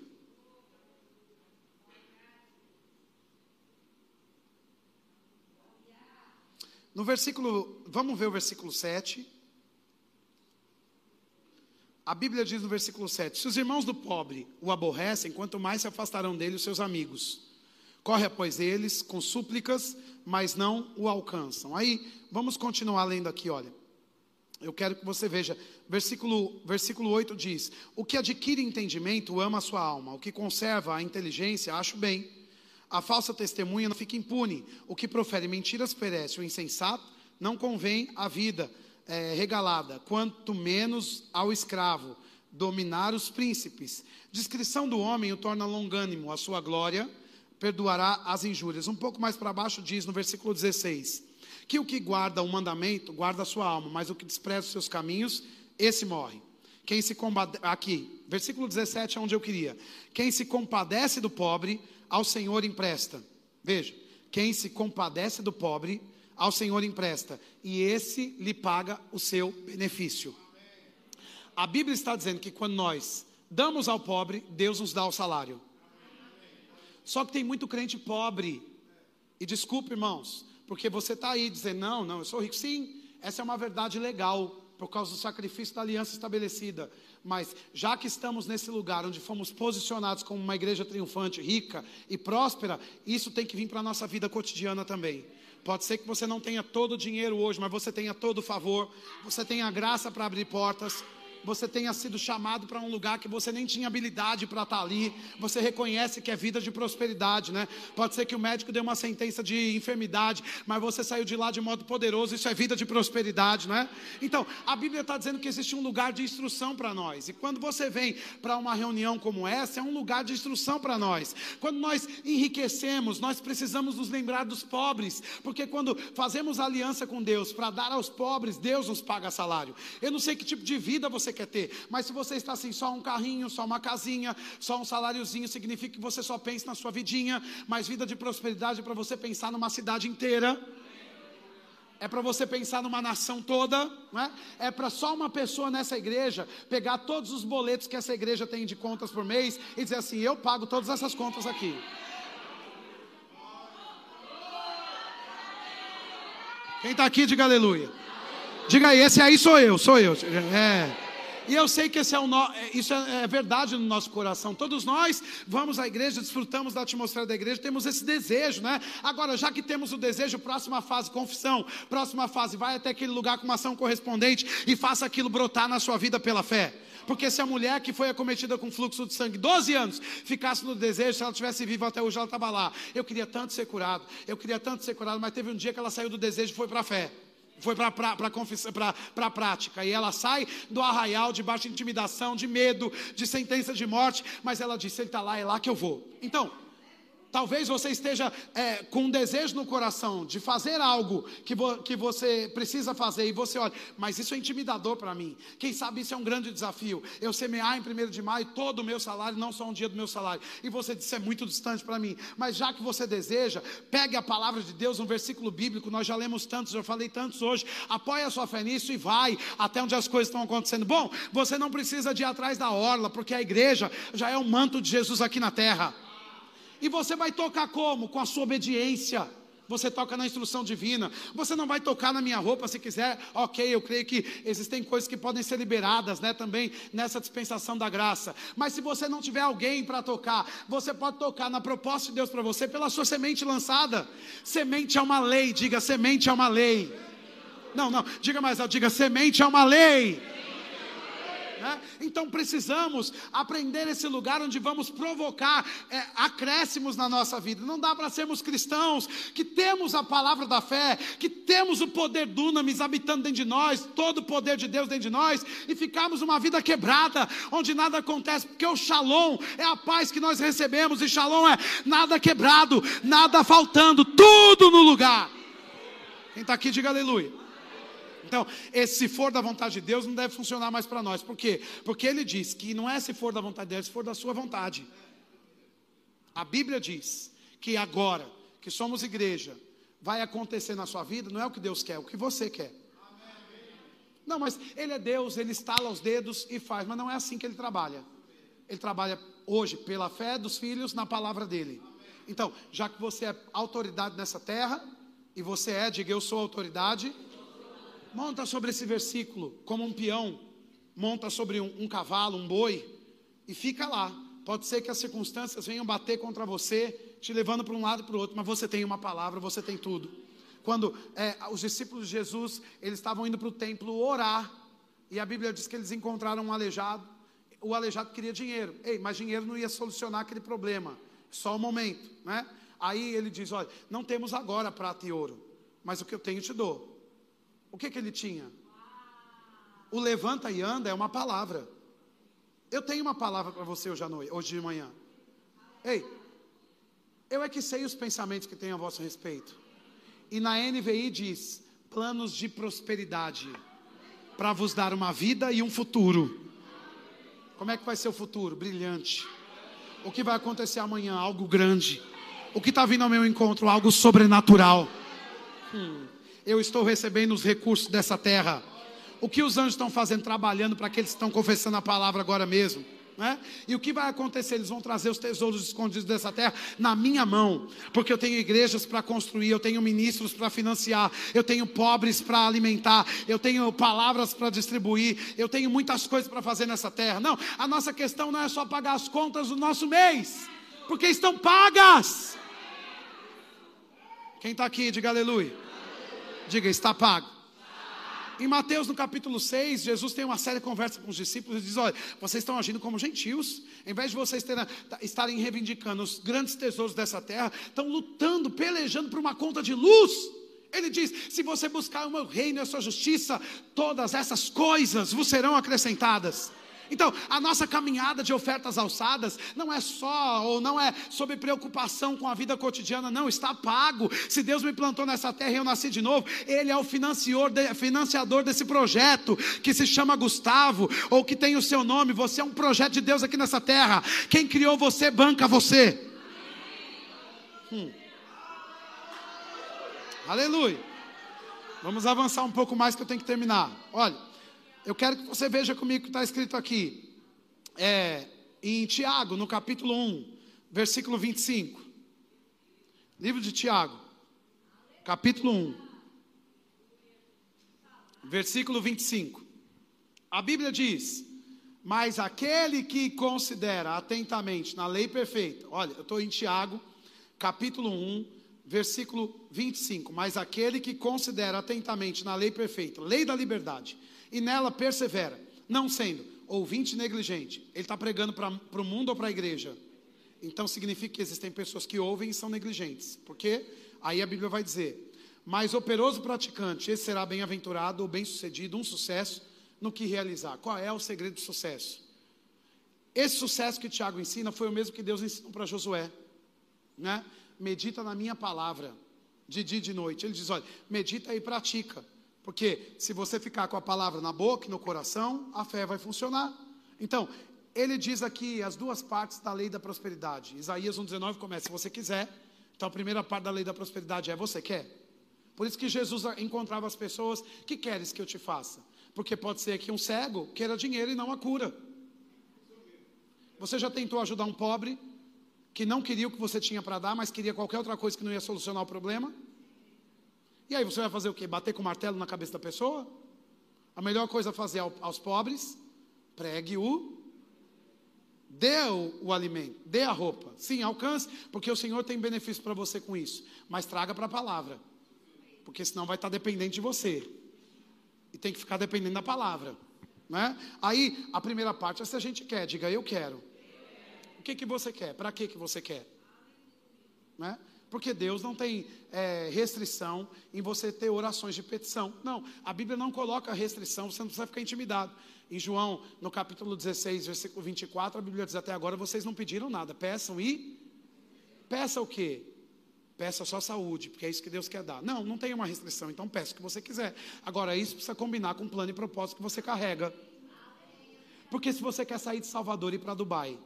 No versículo, vamos ver o versículo 7. A Bíblia diz no versículo 7: Se os irmãos do pobre o aborrecem, quanto mais se afastarão dele os seus amigos. Corre após eles com súplicas, mas não o alcançam. Aí, vamos continuar lendo aqui, olha. Eu quero que você veja, versículo, versículo 8 diz: O que adquire entendimento ama a sua alma, o que conserva a inteligência, acho bem. A falsa testemunha não fica impune, o que profere mentiras perece, o insensato não convém à vida é, regalada, quanto menos ao escravo, dominar os príncipes. Discrição do homem o torna longânimo, a sua glória perdoará as injúrias. Um pouco mais para baixo diz no versículo 16: que o que guarda o mandamento guarda a sua alma, mas o que despreza os seus caminhos, esse morre. Quem se compadece, aqui, versículo 17 é onde eu queria. Quem se compadece do pobre, ao Senhor empresta. Veja, quem se compadece do pobre, ao Senhor empresta, e esse lhe paga o seu benefício. A Bíblia está dizendo que quando nós damos ao pobre, Deus nos dá o salário. Só que tem muito crente pobre. E desculpe, irmãos, porque você está aí dizendo, não, não, eu sou rico. Sim, essa é uma verdade legal, por causa do sacrifício da aliança estabelecida. Mas já que estamos nesse lugar onde fomos posicionados como uma igreja triunfante, rica e próspera, isso tem que vir para a nossa vida cotidiana também. Pode ser que você não tenha todo o dinheiro hoje, mas você tenha todo o favor, você tenha graça para abrir portas, você tenha sido chamado para um lugar que você nem tinha habilidade para estar tá ali, você reconhece que é vida de prosperidade, né? Pode ser que o médico dê uma sentença de enfermidade, mas você saiu de lá de modo poderoso, isso é vida de prosperidade, né? Então, a Bíblia está dizendo que existe um lugar de instrução para nós, e quando você vem para uma reunião como essa, é um lugar de instrução para nós. Quando nós enriquecemos, nós precisamos nos lembrar dos pobres, porque quando fazemos aliança com Deus para dar aos pobres, Deus nos paga salário. Eu não sei que tipo de vida você quer ter. Mas se você está assim, só um carrinho, só uma casinha, só um saláriozinho, significa que você só pensa na sua vidinha. Mas vida de prosperidade é para você pensar numa cidade inteira. É para você pensar numa nação toda, não é? É para só uma pessoa nessa igreja pegar todos os boletos que essa igreja tem de contas por mês e dizer assim: eu pago todas essas contas aqui. Quem está aqui, diga aleluia. Diga aí, esse aí sou eu, sou eu. É. E eu sei que é no... É, isso é, é verdade no nosso coração. Todos nós vamos à igreja, desfrutamos da atmosfera da igreja, temos esse desejo, né? Agora, já que temos o desejo, próxima fase, confissão, próxima fase, vai até aquele lugar com uma ação correspondente e faça aquilo brotar na sua vida pela fé. Porque se a mulher que foi acometida com fluxo de sangue 12 anos ficasse no desejo, se ela tivesse viva até hoje, ela estava lá. Eu queria tanto ser curado, eu queria tanto ser curado, mas teve um dia que ela saiu do desejo e foi para a fé foi para a prática. E ela sai do arraial debaixo de intimidação, de medo, de sentença de morte. Mas ela disse: Ele está lá, é lá que eu vou. Então, Talvez você esteja é, com um desejo no coração de fazer algo que, vo, que você precisa fazer e você olha, mas isso é intimidador para mim. Quem sabe isso é um grande desafio. Eu semear em 1 de maio todo o meu salário, não só um dia do meu salário. E você disse, é muito distante para mim. Mas já que você deseja, pegue a palavra de Deus, um versículo bíblico, nós já lemos tantos, eu falei tantos hoje. Apoie a sua fé nisso e vai até onde as coisas estão acontecendo. Bom, você não precisa de ir atrás da orla, porque a igreja já é o manto de Jesus aqui na terra. E você vai tocar como? Com a sua obediência. Você toca na instrução divina. Você não vai tocar na minha roupa se quiser. Ok, eu creio que existem coisas que podem ser liberadas, né? Também nessa dispensação da graça. Mas se você não tiver alguém para tocar, você pode tocar na proposta de Deus para você pela sua semente lançada. Semente é uma lei. Diga, semente é uma lei. Não, não. Diga mais, diga, semente é uma lei. Né? Então precisamos aprender esse lugar onde vamos provocar é, acréscimos na nossa vida. Não dá para sermos cristãos que temos a palavra da fé, que temos o poder dunamis habitando dentro de nós, todo o poder de Deus dentro de nós, e ficarmos uma vida quebrada, onde nada acontece, porque o shalom é a paz que nós recebemos, e shalom é nada quebrado, nada faltando, tudo no lugar. Quem está aqui, diga aleluia. Então, esse se for da vontade de Deus não deve funcionar mais para nós. Por quê? Porque ele diz que não é se for da vontade de Deus, se for da sua vontade. A Bíblia diz que agora que somos igreja, vai acontecer na sua vida, não é o que Deus quer, é o que você quer. Não, mas ele é Deus, ele estala os dedos e faz, mas não é assim que ele trabalha. Ele trabalha hoje pela fé dos filhos na palavra dele. Então, já que você é autoridade nessa terra, e você é, diga eu sou autoridade, monta sobre esse versículo como um peão, monta sobre um, um cavalo, um boi, e fica lá. Pode ser que as circunstâncias venham bater contra você, te levando para um lado e para o outro, mas você tem uma palavra, você tem tudo. Quando é, os discípulos de Jesus, eles estavam indo para o templo orar, e a Bíblia diz que eles encontraram um aleijado, o aleijado queria dinheiro, Ei, mas dinheiro não ia solucionar aquele problema, só o um momento, né? Aí ele diz: Olha, não temos agora prata e ouro, mas o que eu tenho te dou. O que, que ele tinha? O levanta e anda é uma palavra. Eu tenho uma palavra para você hoje, à noite, hoje de manhã. Ei, eu é que sei os pensamentos que tenho a vosso respeito. E na NVI diz: planos de prosperidade para vos dar uma vida e um futuro. Como é que vai ser o futuro? Brilhante. O que vai acontecer amanhã? Algo grande. O que está vindo ao meu encontro? Algo sobrenatural. Hum eu estou recebendo os recursos dessa terra. O que os anjos estão fazendo, trabalhando para que estão confessando a palavra agora mesmo. Né? E o que vai acontecer? Eles vão trazer os tesouros escondidos dessa terra na minha mão, porque eu tenho igrejas para construir, eu tenho ministros para financiar, eu tenho pobres para alimentar, eu tenho palavras para distribuir, eu tenho muitas coisas para fazer nessa terra. Não, a nossa questão não é só pagar as contas do nosso mês, porque estão pagas. Quem está aqui, diga aleluia. Diga, está pago. Em Mateus, no capítulo 6, Jesus tem uma séria conversa com os discípulos e diz: Olha, vocês estão agindo como gentios, em vez de vocês terem, estarem reivindicando os grandes tesouros dessa terra, estão lutando, pelejando por uma conta de luz. Ele diz: Se você buscar o meu reino e a sua justiça, todas essas coisas vos serão acrescentadas. Então, a nossa caminhada de ofertas alçadas não é só ou não é sobre preocupação com a vida cotidiana, não, está pago. Se Deus me plantou nessa terra e eu nasci de novo, Ele é o financiador, desse projeto que se chama Gustavo, ou que tem o seu nome. Você é um projeto de Deus aqui nessa terra. Quem criou você, banca você. Hum. Aleluia. Vamos avançar um pouco mais que eu tenho que terminar. Olha. Eu quero que você veja comigo o que está escrito aqui. É, em Tiago, no capítulo 1, versículo 25. Livro de Tiago, capítulo 1, versículo 25. A Bíblia diz: Mas aquele que considera atentamente na lei perfeita, olha, eu estou em Tiago, capítulo 1, versículo 25. Mas aquele que considera atentamente na lei perfeita, lei da liberdade, e nela persevera, não sendo ouvinte negligente. Ele está pregando para o mundo ou para a igreja? Então significa que existem pessoas que ouvem e são negligentes. Porque aí a Bíblia vai dizer: Mas operoso praticante, esse será bem-aventurado ou bem-sucedido, um sucesso no que realizar. Qual é o segredo do sucesso? Esse sucesso que Tiago ensina foi o mesmo que Deus ensinou para Josué. né? Medita na minha palavra, de dia e de noite. Ele diz: olha, medita e pratica. Porque se você ficar com a palavra na boca e no coração, a fé vai funcionar. Então, ele diz aqui as duas partes da lei da prosperidade. Isaías 1,19 começa: se você quiser. Então, a primeira parte da lei da prosperidade é: você quer? Por isso que Jesus encontrava as pessoas: que queres que eu te faça? Porque pode ser que um cego queira dinheiro e não a cura. Você já tentou ajudar um pobre que não queria o que você tinha para dar, mas queria qualquer outra coisa que não ia solucionar o problema? E aí você vai fazer o quê? Bater com o martelo na cabeça da pessoa? A melhor coisa a fazer aos pobres, pregue-o, dê o, o alimento, dê a roupa. Sim, alcance, porque o Senhor tem benefício para você com isso. Mas traga para a palavra, porque senão vai estar tá dependente de você. E tem que ficar dependendo da palavra. Né? Aí, a primeira parte é se a gente quer, diga eu quero. O que, que você quer? Para que, que você quer? Né? Porque Deus não tem é, restrição em você ter orações de petição. Não, a Bíblia não coloca restrição, você não precisa ficar intimidado. Em João, no capítulo 16, versículo 24, a Bíblia diz até agora: vocês não pediram nada, peçam e. Peça o quê? Peça só saúde, porque é isso que Deus quer dar. Não, não tem uma restrição, então peça o que você quiser. Agora, isso precisa combinar com o plano e propósito que você carrega. Porque se você quer sair de Salvador e ir para Dubai,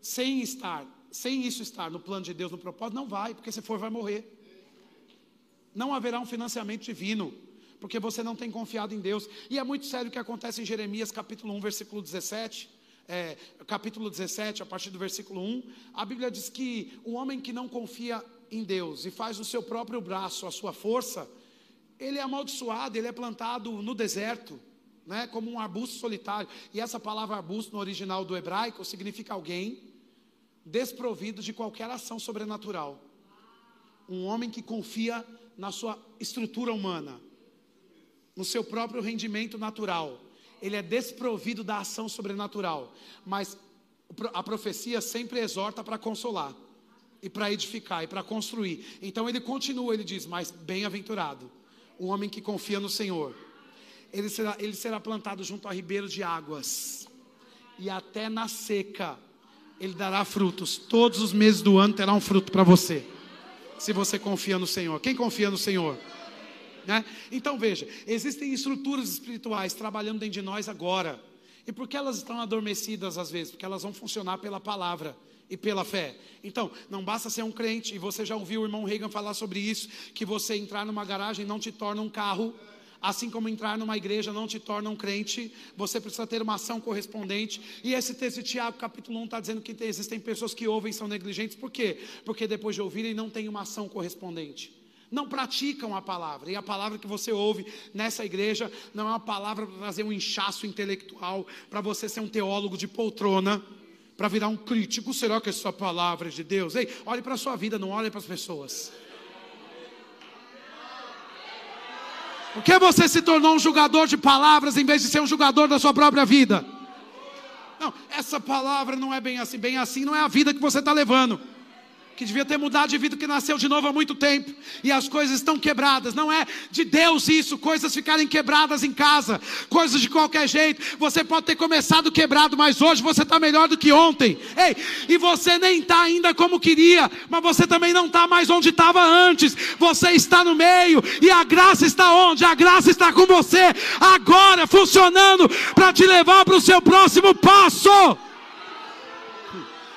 sem estar sem isso estar no plano de Deus, no propósito, não vai, porque se for, vai morrer. Não haverá um financiamento divino, porque você não tem confiado em Deus. E é muito sério o que acontece em Jeremias capítulo 1, versículo 17. É, capítulo 17, a partir do versículo 1, a Bíblia diz que o homem que não confia em Deus e faz o seu próprio braço a sua força, ele é amaldiçoado, ele é plantado no deserto, né, como um arbusto solitário. E essa palavra arbusto no original do hebraico significa alguém desprovido de qualquer ação sobrenatural. Um homem que confia na sua estrutura humana, no seu próprio rendimento natural. Ele é desprovido da ação sobrenatural. Mas a profecia sempre exorta para consolar, e para edificar, e para construir. Então ele continua, ele diz: Mas bem-aventurado, o homem que confia no Senhor. Ele será, ele será plantado junto a ribeiro de águas, e até na seca ele dará frutos. Todos os meses do ano terá um fruto para você. Se você confia no Senhor. Quem confia no Senhor? Né? Então veja, existem estruturas espirituais trabalhando dentro de nós agora. E por que elas estão adormecidas às vezes? Porque elas vão funcionar pela palavra e pela fé. Então, não basta ser um crente, e você já ouviu o irmão Reagan falar sobre isso, que você entrar numa garagem não te torna um carro Assim como entrar numa igreja não te torna um crente, você precisa ter uma ação correspondente. E esse texto de Tiago, capítulo 1, está dizendo que existem pessoas que ouvem e são negligentes. Por quê? Porque depois de ouvirem não tem uma ação correspondente. Não praticam a palavra. E a palavra que você ouve nessa igreja não é uma palavra para trazer um inchaço intelectual, para você ser um teólogo de poltrona para virar um crítico. Será que é sua palavra é de Deus? Ei, olhe para a sua vida, não olhe para as pessoas. Por que você se tornou um julgador de palavras em vez de ser um julgador da sua própria vida? Não, essa palavra não é bem assim. Bem assim não é a vida que você está levando que devia ter mudado de vida, que nasceu de novo há muito tempo, e as coisas estão quebradas. Não é de Deus isso, coisas ficarem quebradas em casa, coisas de qualquer jeito. Você pode ter começado quebrado, mas hoje você está melhor do que ontem. Ei, e você nem está ainda como queria, mas você também não está mais onde estava antes. Você está no meio, e a graça está onde? A graça está com você, agora, funcionando para te levar para o seu próximo passo.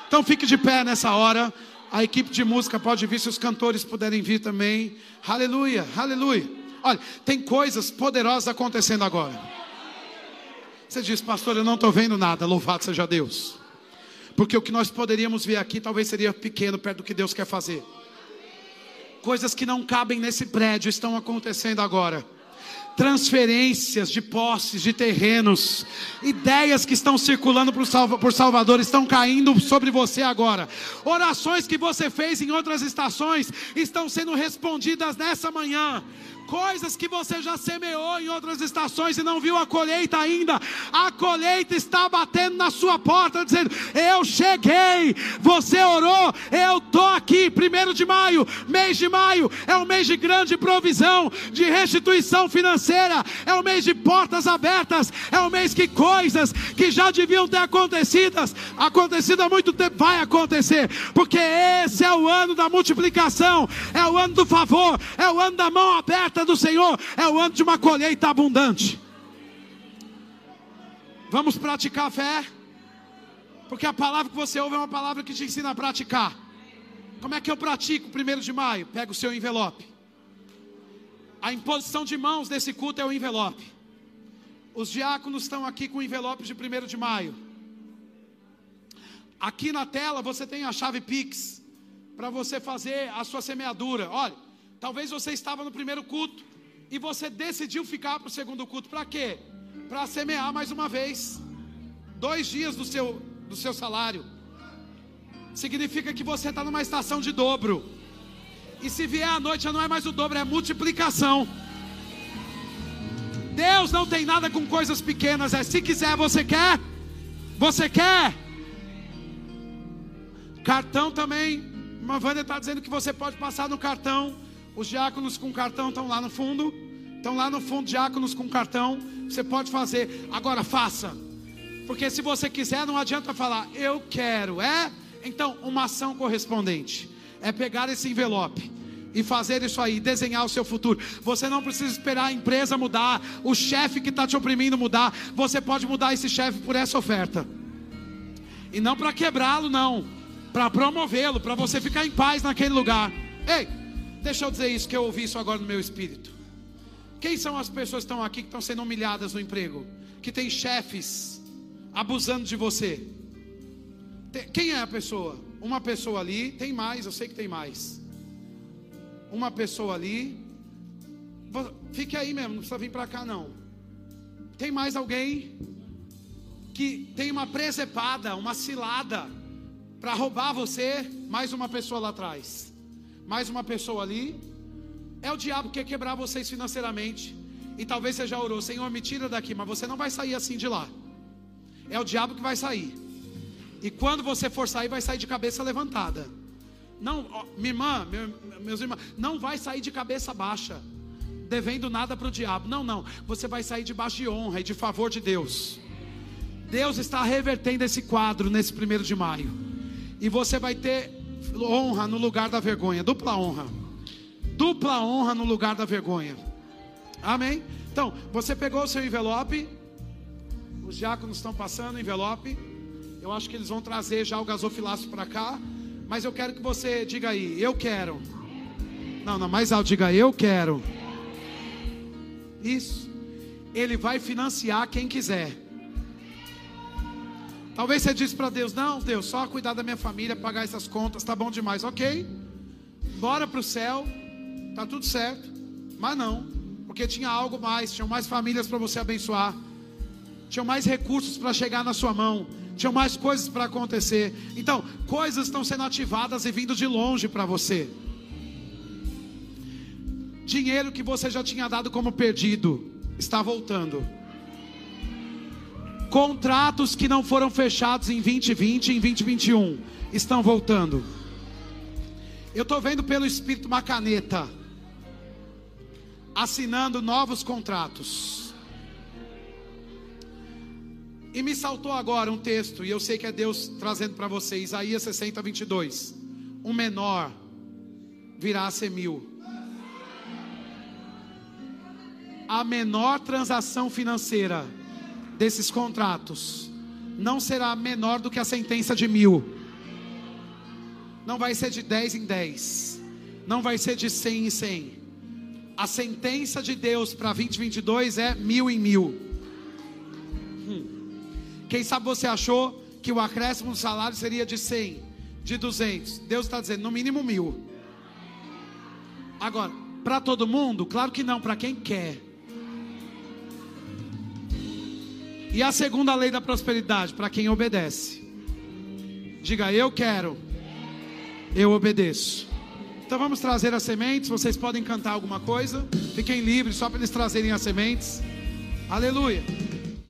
Então fique de pé nessa hora. A equipe de música pode vir, se os cantores puderem vir também. Aleluia, aleluia. Olha, tem coisas poderosas acontecendo agora. Você diz, pastor, eu não estou vendo nada. Louvado seja Deus. Porque o que nós poderíamos ver aqui talvez seria pequeno perto do que Deus quer fazer. Coisas que não cabem nesse prédio estão acontecendo agora transferências de posses, de terrenos, ideias que estão circulando por Salvador estão caindo sobre você agora. Orações que você fez em outras estações estão sendo respondidas nessa manhã. Coisas que você já semeou em outras estações e não viu a colheita ainda. A colheita está batendo na sua porta, dizendo: Eu cheguei. Você orou, eu estou aqui. Primeiro de maio, mês de maio, é um mês de grande provisão, de restituição financeira, é um mês de portas abertas, é um mês que coisas que já deviam ter acontecido, acontecido há muito tempo, vai acontecer, porque esse é o ano da multiplicação, é o ano do favor, é o ano da mão aberta do Senhor, é o ano de uma colheita abundante. Vamos praticar a fé, porque a palavra que você ouve é uma palavra que te ensina a praticar. Como é que eu pratico primeiro de maio? Pega o seu envelope. A imposição de mãos desse culto é o envelope. Os diáconos estão aqui com envelopes de primeiro de maio. Aqui na tela você tem a chave Pix para você fazer a sua semeadura. Olha, talvez você estava no primeiro culto e você decidiu ficar para o segundo culto. Para quê? Para semear mais uma vez. Dois dias do seu, do seu salário. Significa que você está numa estação de dobro. E se vier à noite já não é mais o dobro, é multiplicação. Deus não tem nada com coisas pequenas. É se quiser, você quer? Você quer? Cartão também. Uma Wanda está dizendo que você pode passar no cartão. Os diáconos com cartão estão lá no fundo. Estão lá no fundo, diáconos com cartão. Você pode fazer. Agora faça. Porque se você quiser, não adianta falar, eu quero. É? Então, uma ação correspondente. É pegar esse envelope e fazer isso aí, desenhar o seu futuro. Você não precisa esperar a empresa mudar, o chefe que está te oprimindo mudar. Você pode mudar esse chefe por essa oferta. E não para quebrá-lo, não para promovê-lo, para você ficar em paz naquele lugar. Ei, deixa eu dizer isso que eu ouvi isso agora no meu espírito. Quem são as pessoas que estão aqui que estão sendo humilhadas no emprego? Que tem chefes abusando de você? Quem é a pessoa? Uma pessoa ali, tem mais, eu sei que tem mais. Uma pessoa ali. Fique aí mesmo, não precisa vir para cá não. Tem mais alguém que tem uma presepada, uma cilada para roubar você, mais uma pessoa lá atrás, mais uma pessoa ali. É o diabo que quer quebrar vocês financeiramente. E talvez você já orou, Senhor, me tira daqui, mas você não vai sair assim de lá. É o diabo que vai sair. E quando você for sair, vai sair de cabeça levantada. Não, ó, minha irmã, meu, meus irmãos, não vai sair de cabeça baixa, devendo nada para o diabo. Não, não. Você vai sair debaixo de honra e de favor de Deus. Deus está revertendo esse quadro nesse primeiro de maio. E você vai ter honra no lugar da vergonha, dupla honra. Dupla honra no lugar da vergonha. Amém? Então, você pegou o seu envelope. Os diáconos estão passando o envelope. Eu acho que eles vão trazer já o gasofilaço para cá. Mas eu quero que você diga aí, eu quero. Não, não, mais alto, diga eu quero. Isso. Ele vai financiar quem quiser. Talvez você disse para Deus: Não, Deus, só cuidar da minha família, pagar essas contas, tá bom demais. Ok, bora para o céu, tá tudo certo. Mas não, porque tinha algo mais, tinham mais famílias para você abençoar, tinham mais recursos para chegar na sua mão, tinham mais coisas para acontecer. Então, coisas estão sendo ativadas e vindo de longe para você. Dinheiro que você já tinha dado como perdido está voltando. Contratos que não foram fechados em 2020 e em 2021 estão voltando. Eu estou vendo pelo Espírito uma caneta assinando novos contratos. E me saltou agora um texto, e eu sei que é Deus trazendo para você, Isaías 60, 22. Um menor virá a ser mil. A menor transação financeira desses contratos não será menor do que a sentença de mil. Não vai ser de 10 em 10. Não vai ser de 100 em 100. A sentença de Deus para 2022 é mil em mil. Hum. Quem sabe você achou que o acréscimo do salário seria de 100, de 200. Deus está dizendo no mínimo mil. Agora, para todo mundo? Claro que não, para quem quer. E a segunda lei da prosperidade, para quem obedece. Diga, eu quero, eu obedeço. Então vamos trazer as sementes. Vocês podem cantar alguma coisa. Fiquem livres só para eles trazerem as sementes. Aleluia.